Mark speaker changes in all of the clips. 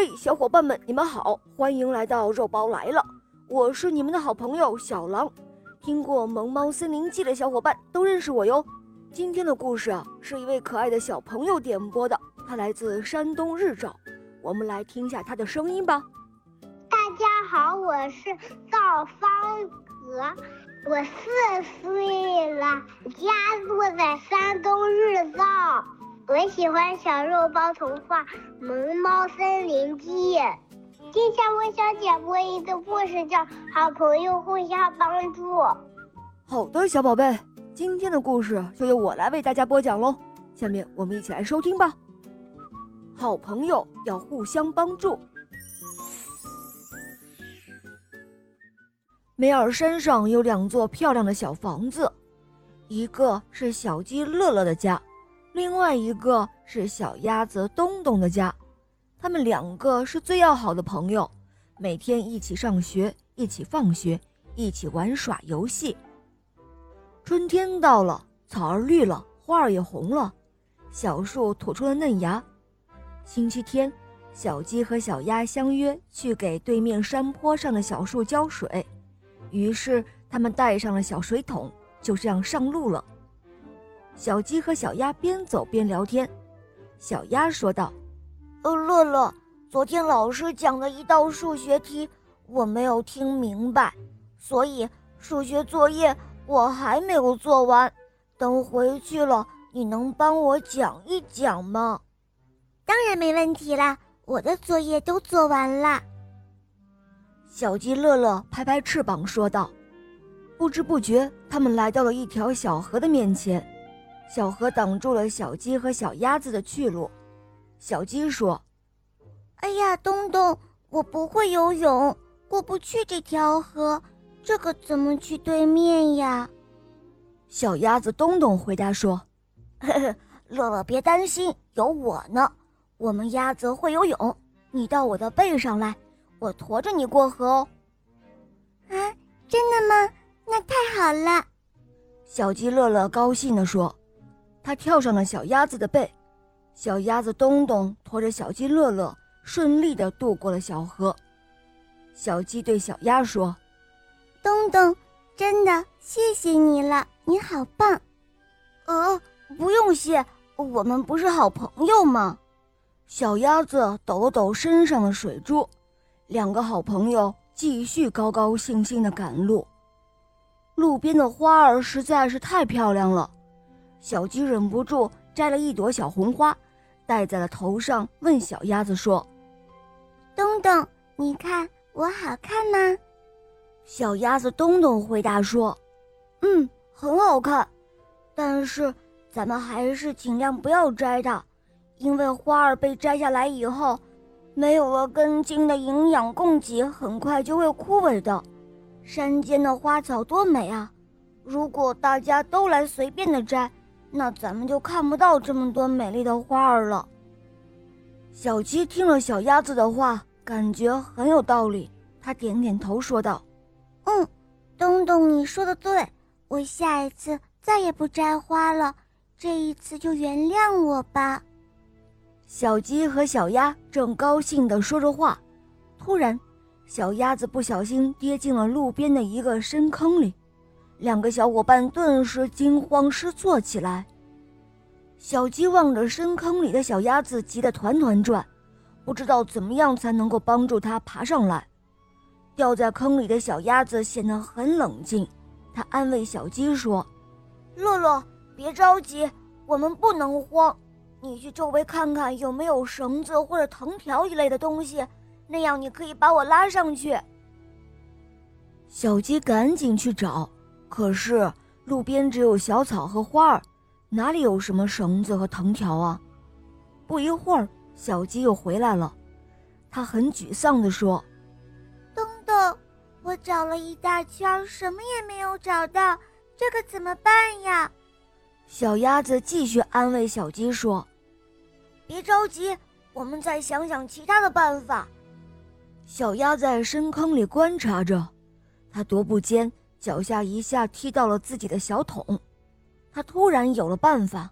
Speaker 1: 嘿，小伙伴们，你们好，欢迎来到肉包来了。我是你们的好朋友小狼。听过《萌猫森林记》的小伙伴都认识我哟。今天的故事啊，是一位可爱的小朋友点播的，他来自山东日照。我们来听一下他的声音吧。
Speaker 2: 大家好，我是赵方格，我四岁了，家住在山东日照。我喜欢小肉包童话《萌猫森林记》。今天我想讲播一个故事，叫《好朋友互相帮助》。
Speaker 1: 好的，小宝贝，今天的故事就由我来为大家播讲喽。下面我们一起来收听吧。好朋友要互相帮助。梅尔山上有两座漂亮的小房子，一个是小鸡乐乐的家。另外一个是小鸭子东东的家，他们两个是最要好的朋友，每天一起上学，一起放学，一起玩耍游戏。春天到了，草儿绿了，花儿也红了，小树吐出了嫩芽。星期天，小鸡和小鸭相约去给对面山坡上的小树浇水，于是他们带上了小水桶，就这样上路了。小鸡和小鸭边走边聊天，小鸭说道：“
Speaker 3: 呃，乐乐，昨天老师讲的一道数学题我没有听明白，所以数学作业我还没有做完。等回去了，你能帮我讲一讲吗？”“
Speaker 4: 当然没问题啦，我的作业都做完了。”
Speaker 1: 小鸡乐乐拍拍翅膀说道。不知不觉，他们来到了一条小河的面前。小河挡住了小鸡和小鸭子的去路。小鸡说：“
Speaker 4: 哎呀，东东，我不会游泳，过不去这条河，这可怎么去对面呀？”
Speaker 1: 小鸭子东东回答说：“
Speaker 3: 呵呵，乐乐别担心，有我呢。我们鸭子会游泳，你到我的背上来，我驮着你过河哦。”
Speaker 4: 啊，真的吗？那太好了！
Speaker 1: 小鸡乐乐高兴地说。他跳上了小鸭子的背，小鸭子东东驮着小鸡乐乐，顺利地渡过了小河。小鸡对小鸭说：“
Speaker 4: 东东，真的谢谢你了，你好棒。”“
Speaker 3: 呃，不用谢，我们不是好朋友吗？”
Speaker 1: 小鸭子抖了抖身上的水珠，两个好朋友继续高高兴兴地赶路。路边的花儿实在是太漂亮了。小鸡忍不住摘了一朵小红花，戴在了头上，问小鸭子说：“
Speaker 4: 东东，你看我好看吗？”
Speaker 1: 小鸭子东东回答说：“
Speaker 3: 嗯，很好看，但是咱们还是尽量不要摘它，因为花儿被摘下来以后，没有了根茎的营养供给，很快就会枯萎的。山间的花草多美啊！如果大家都来随便的摘。”那咱们就看不到这么多美丽的花儿了。
Speaker 1: 小鸡听了小鸭子的话，感觉很有道理。它点点头说道：“
Speaker 4: 嗯，东东，你说的对，我下一次再也不摘花了。这一次就原谅我吧。”
Speaker 1: 小鸡和小鸭正高兴地说着话，突然，小鸭子不小心跌进了路边的一个深坑里。两个小伙伴顿时惊慌失措起来。小鸡望着深坑里的小鸭子，急得团团转，不知道怎么样才能够帮助它爬上来。掉在坑里的小鸭子显得很冷静，它安慰小鸡说：“
Speaker 3: 乐乐，别着急，我们不能慌。你去周围看看有没有绳子或者藤条一类的东西，那样你可以把我拉上去。”
Speaker 1: 小鸡赶紧去找。可是路边只有小草和花儿，哪里有什么绳子和藤条啊？不一会儿，小鸡又回来了，它很沮丧地说：“
Speaker 4: 东东，我找了一大圈，什么也没有找到，这可怎么办呀？”
Speaker 1: 小鸭子继续安慰小鸡说：“
Speaker 3: 别着急，我们再想想其他的办法。”
Speaker 1: 小鸭在深坑里观察着，它踱步间。脚下一下踢到了自己的小桶，他突然有了办法。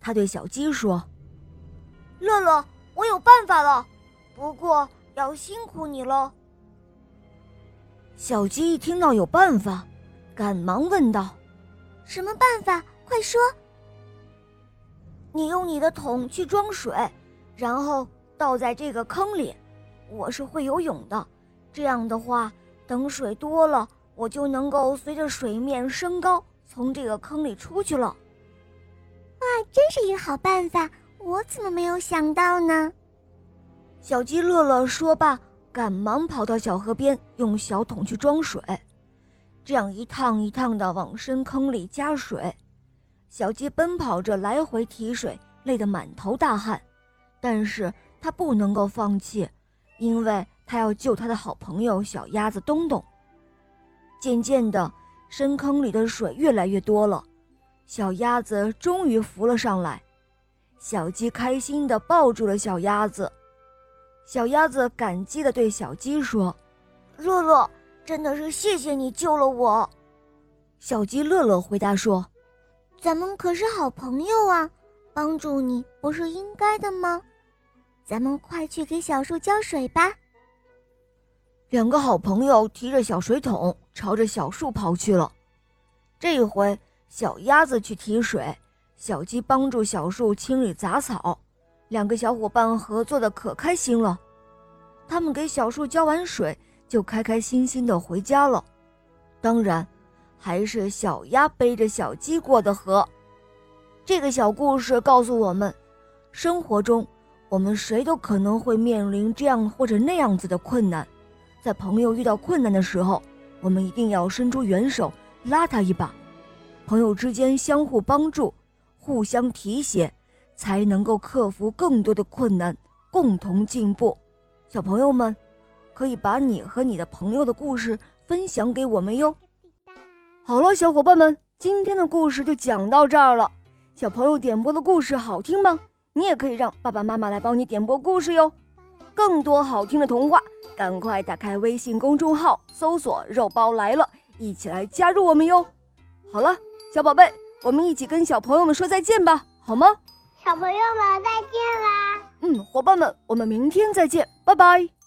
Speaker 1: 他对小鸡说：“
Speaker 3: 乐乐，我有办法了，不过要辛苦你喽。
Speaker 1: 小鸡一听到有办法，赶忙问道：“
Speaker 4: 什么办法？快说！”
Speaker 3: 你用你的桶去装水，然后倒在这个坑里。我是会游泳的，这样的话，等水多了，我就能够随着水面升高，从这个坑里出去了。
Speaker 4: 哇，真是一个好办法！我怎么没有想到呢？
Speaker 1: 小鸡乐乐说罢，赶忙跑到小河边，用小桶去装水，这样一趟一趟的往深坑里加水。小鸡奔跑着来回提水，累得满头大汗，但是它不能够放弃，因为它要救它的好朋友小鸭子东东。渐渐的，深坑里的水越来越多了，小鸭子终于浮了上来。小鸡开心地抱住了小鸭子，小鸭子感激地对小鸡说：“
Speaker 3: 乐乐，真的是谢谢你救了我。”
Speaker 1: 小鸡乐乐回答说。
Speaker 4: 咱们可是好朋友啊，帮助你不是应该的吗？咱们快去给小树浇水吧。
Speaker 1: 两个好朋友提着小水桶，朝着小树跑去了。这一回，小鸭子去提水，小鸡帮助小树清理杂草，两个小伙伴合作的可开心了。他们给小树浇完水，就开开心心的回家了。当然。还是小鸭背着小鸡过的河。这个小故事告诉我们，生活中我们谁都可能会面临这样或者那样子的困难。在朋友遇到困难的时候，我们一定要伸出援手，拉他一把。朋友之间相互帮助，互相提携，才能够克服更多的困难，共同进步。小朋友们，可以把你和你的朋友的故事分享给我们哟。好了，小伙伴们，今天的故事就讲到这儿了。小朋友点播的故事好听吗？你也可以让爸爸妈妈来帮你点播故事哟。更多好听的童话，赶快打开微信公众号，搜索“肉包来了”，一起来加入我们哟。好了，小宝贝，我们一起跟小朋友们说再见吧，好吗？
Speaker 2: 小朋友们再见啦！
Speaker 1: 嗯，伙伴们，我们明天再见，拜拜。